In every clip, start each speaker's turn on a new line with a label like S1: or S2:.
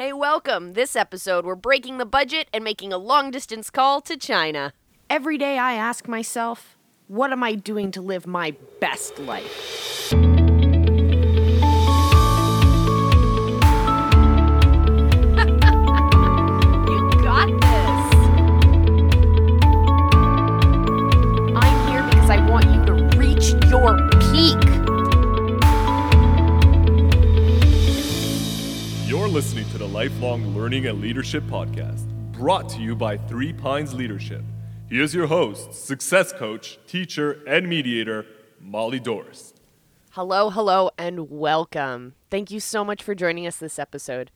S1: Hey, welcome. This episode, we're breaking the budget and making a long distance call to China. Every day I ask myself, what am I doing to live my best life?
S2: Lifelong Learning and Leadership Podcast, brought to you by Three Pines Leadership. Here's your host, success coach, teacher, and mediator, Molly Doris.
S1: Hello, hello, and welcome. Thank you so much for joining us this episode.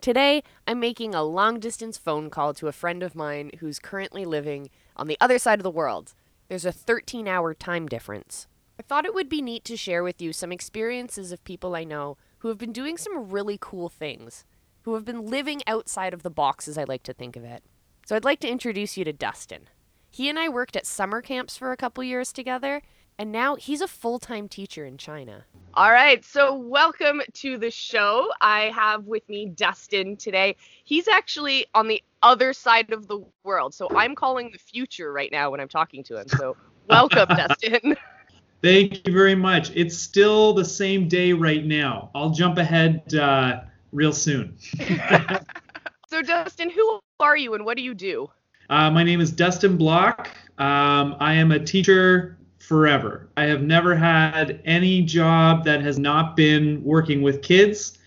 S1: Today, I'm making a long distance phone call to a friend of mine who's currently living on the other side of the world. There's a 13 hour time difference. I thought it would be neat to share with you some experiences of people I know who have been doing some really cool things, who have been living outside of the box, as I like to think of it. So I'd like to introduce you to Dustin. He and I worked at summer camps for a couple years together, and now he's a full time teacher in China. All right, so welcome to the show. I have with me Dustin today. He's actually on the other side of the world, so I'm calling the future right now when I'm talking to him. So welcome, Dustin.
S3: Thank you very much. It's still the same day right now. I'll jump ahead uh, real soon.
S1: so, Dustin, who are you and what do you do?
S3: Uh, my name is Dustin Block. Um, I am a teacher forever. I have never had any job that has not been working with kids,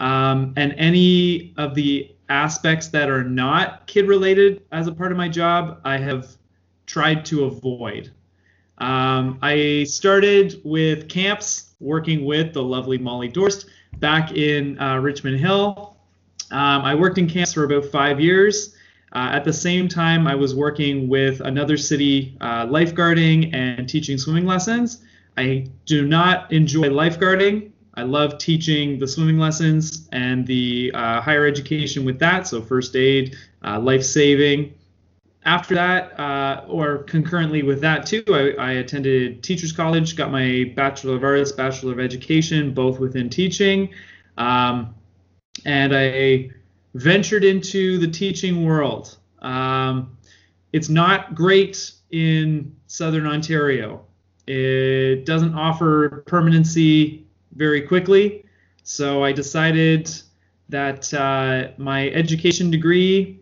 S3: um, and any of the aspects that are not kid related as a part of my job, I have tried to avoid. Um, I started with camps working with the lovely Molly Dorst back in uh, Richmond Hill. Um, I worked in camps for about five years. Uh, at the same time, I was working with another city uh, lifeguarding and teaching swimming lessons. I do not enjoy lifeguarding. I love teaching the swimming lessons and the uh, higher education with that, so first aid, uh, life saving. After that, uh, or concurrently with that too, I, I attended Teachers College, got my Bachelor of Arts, Bachelor of Education, both within teaching. Um, and I ventured into the teaching world. Um, it's not great in Southern Ontario. It doesn't offer permanency very quickly. So I decided that uh, my education degree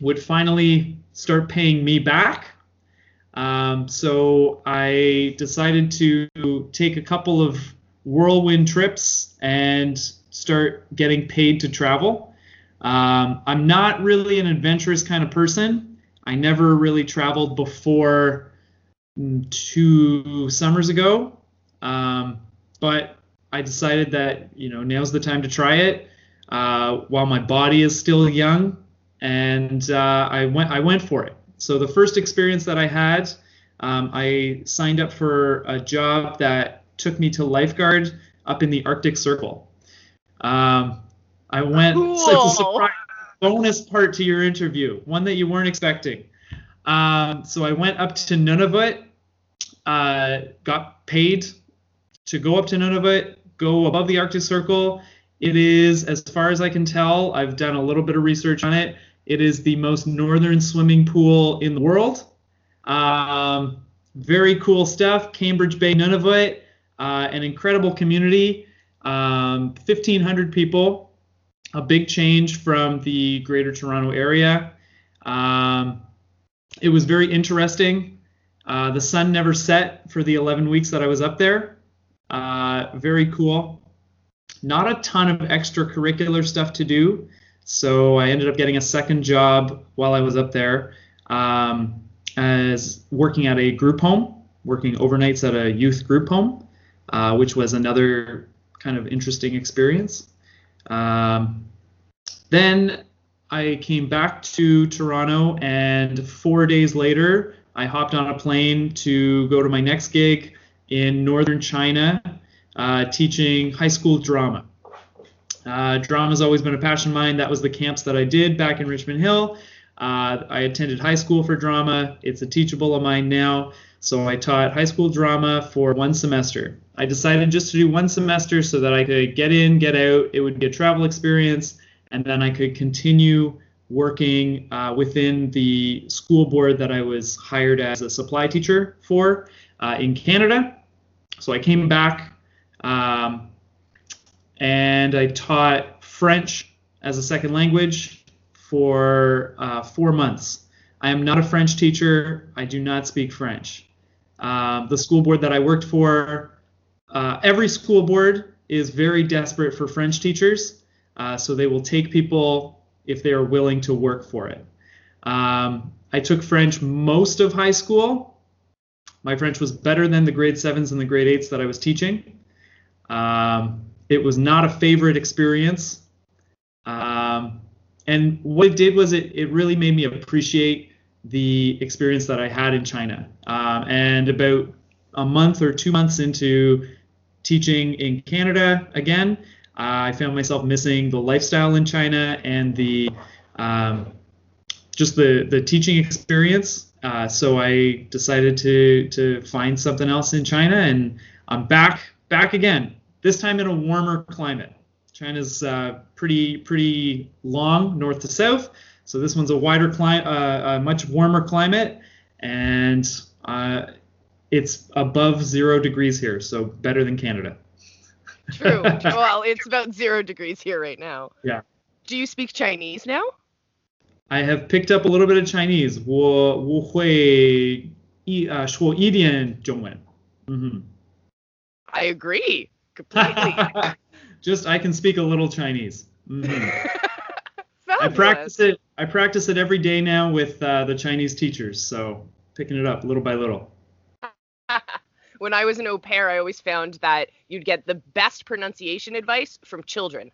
S3: would finally start paying me back. Um, so I decided to take a couple of whirlwind trips and start getting paid to travel. Um, I'm not really an adventurous kind of person. I never really traveled before mm, two summers ago, um, but I decided that you know now's the time to try it uh, while my body is still young, and uh, I went I went for it. So the first experience that I had, um, I signed up for a job that took me to lifeguard up in the Arctic Circle. Um, I went.
S1: Cool.
S3: So it's a surprise bonus part to your interview, one that you weren't expecting. Um, so I went up to Nunavut, uh, got paid to go up to Nunavut, go above the Arctic Circle. It is, as far as I can tell, I've done a little bit of research on it. It is the most northern swimming pool in the world. Um, very cool stuff. Cambridge Bay, Nunavut, uh, an incredible community. Um, 1,500 people a big change from the Greater Toronto area. Um, it was very interesting. Uh, the sun never set for the 11 weeks that I was up there. Uh, very cool. Not a ton of extracurricular stuff to do, so I ended up getting a second job while I was up there um, as working at a group home, working overnights at a youth group home, uh, which was another kind of interesting experience. Um, then I came back to Toronto, and four days later, I hopped on a plane to go to my next gig in northern China, uh, teaching high school drama. Uh, drama has always been a passion of mine. That was the camps that I did back in Richmond Hill. Uh, I attended high school for drama. It's a teachable of mine now. So I taught high school drama for one semester. I decided just to do one semester so that I could get in, get out. It would be a travel experience, and then I could continue working uh, within the school board that I was hired as a supply teacher for uh, in Canada. So I came back um, and I taught French as a second language for uh, four months. I am not a French teacher. I do not speak French. Um, the school board that I worked for, uh, every school board is very desperate for French teachers. Uh, so they will take people if they are willing to work for it. Um, I took French most of high school. My French was better than the grade sevens and the grade eights that I was teaching. Um, it was not a favorite experience. Um, and what it did was it, it really made me appreciate the experience that I had in China. Um, and about a month or two months into teaching in Canada again, uh, I found myself missing the lifestyle in China and the um, just the the teaching experience. Uh, so I decided to to find something else in China, and I'm back back again. This time in a warmer climate. China's uh, pretty pretty long north to south, so this one's a wider climate, uh, a much warmer climate, and uh, it's above zero degrees here, so better than Canada.
S1: True. well, it's about zero degrees here right now.
S3: Yeah.
S1: Do you speak Chinese now?
S3: I have picked up a little bit of Chinese. 我我会一呃说一点中文。Mm-hmm.
S1: I agree completely.
S3: Just I can speak a little Chinese. Mm-hmm. I practice it. I practice it every day now with uh, the Chinese teachers. So picking it up little by little
S1: when I was an au pair, I always found that you'd get the best pronunciation advice from children.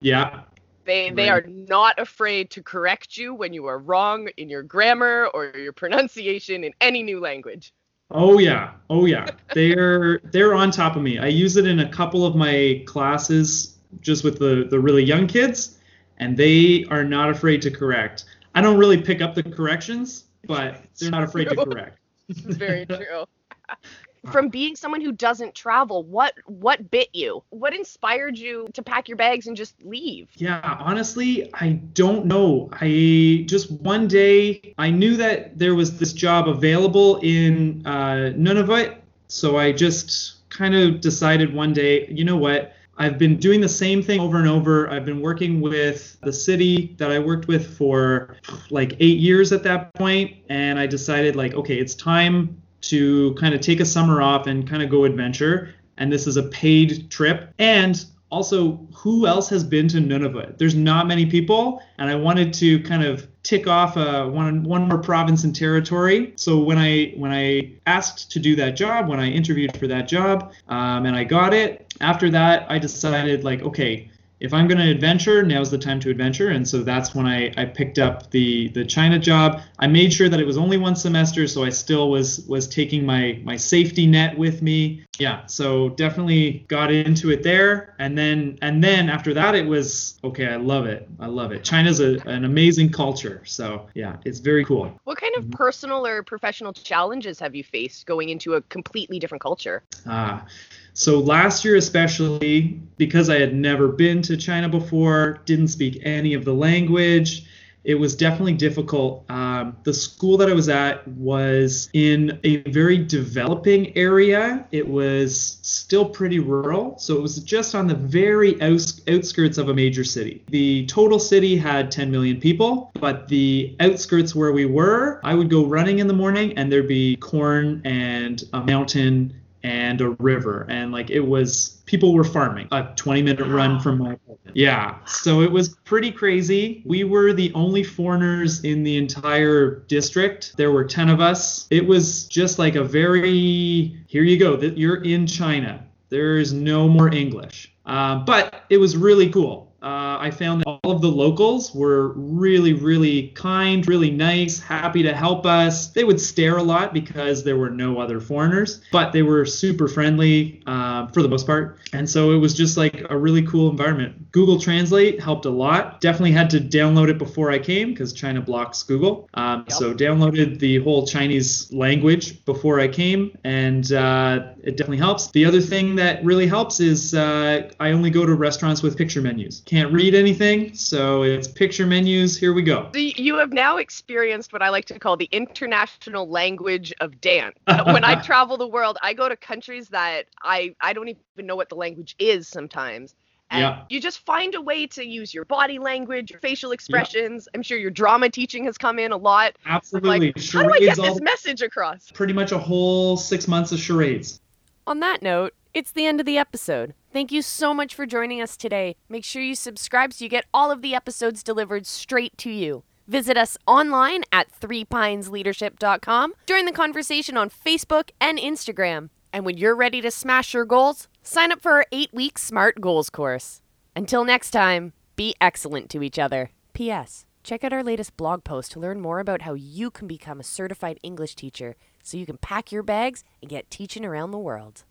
S3: Yeah.
S1: They right. they are not afraid to correct you when you are wrong in your grammar or your pronunciation in any new language.
S3: Oh yeah. Oh yeah. they're they're on top of me. I use it in a couple of my classes just with the the really young kids and they are not afraid to correct. I don't really pick up the corrections, but they're not afraid to correct.
S1: Very true from being someone who doesn't travel what what bit you? What inspired you to pack your bags and just leave?
S3: Yeah honestly i don't know. I just one day i knew that there was this job available in uh, nunavut so i just kind of decided one day you know what? I've been doing the same thing over and over. I've been working with the city that I worked with for like eight years at that point, and I decided like, okay, it's time to kind of take a summer off and kind of go adventure. And this is a paid trip. And also, who else has been to Nunavut? There's not many people, and I wanted to kind of tick off uh, one one more province and territory. So when I when I asked to do that job, when I interviewed for that job, um, and I got it, after that I decided like, okay, if I'm going to adventure, now's the time to adventure. And so that's when I, I picked up the the China job. I made sure that it was only one semester, so I still was was taking my my safety net with me. Yeah, so definitely got into it there. And then and then after that, it was okay. I love it. I love it. China's a, an amazing culture. So yeah, it's very cool.
S1: What kind of mm-hmm. personal or professional challenges have you faced going into a completely different culture?
S3: Ah. So last year, especially because I had never been to China before, didn't speak any of the language, it was definitely difficult. Um, the school that I was at was in a very developing area. It was still pretty rural, so it was just on the very outs- outskirts of a major city. The total city had 10 million people, but the outskirts where we were, I would go running in the morning and there'd be corn and a mountain and a river and like it was people were farming a 20 minute run from my apartment. Yeah so it was pretty crazy. We were the only foreigners in the entire district. There were 10 of us. It was just like a very here you go that you're in china. There's no more english. Uh, but it was really cool uh, I found that all of the locals were really, really kind, really nice, happy to help us. They would stare a lot because there were no other foreigners, but they were super friendly uh, for the most part. And so it was just like a really cool environment. Google Translate helped a lot. Definitely had to download it before I came because China blocks Google. Um, yep. So downloaded the whole Chinese language before I came, and uh, it definitely helps. The other thing that really helps is uh, I only go to restaurants with picture menus can't read anything, so it's picture menus. Here we go.
S1: So you have now experienced what I like to call the international language of dance. Uh, when I travel the world, I go to countries that I I don't even know what the language is sometimes. And
S3: Yeah.
S1: you just find a way to use your body language, your facial expressions. Yeah. I'm sure your drama teaching has come in a lot.
S3: Absolutely.
S1: Like, how do I get
S3: all-
S1: this message across?
S3: pretty much a whole six months of charades.
S1: On that note, it's the end of the episode. Thank you so much for joining us today. Make sure you subscribe so you get all of the episodes delivered straight to you. Visit us online at threepinesleadership.com. Join the conversation on Facebook and Instagram. And when you're ready to smash your goals, sign up for our eight week SMART Goals course. Until next time, be excellent to each other. P.S. Check out our latest blog post to learn more about how you can become a certified English teacher so you can pack your bags and get teaching around the world.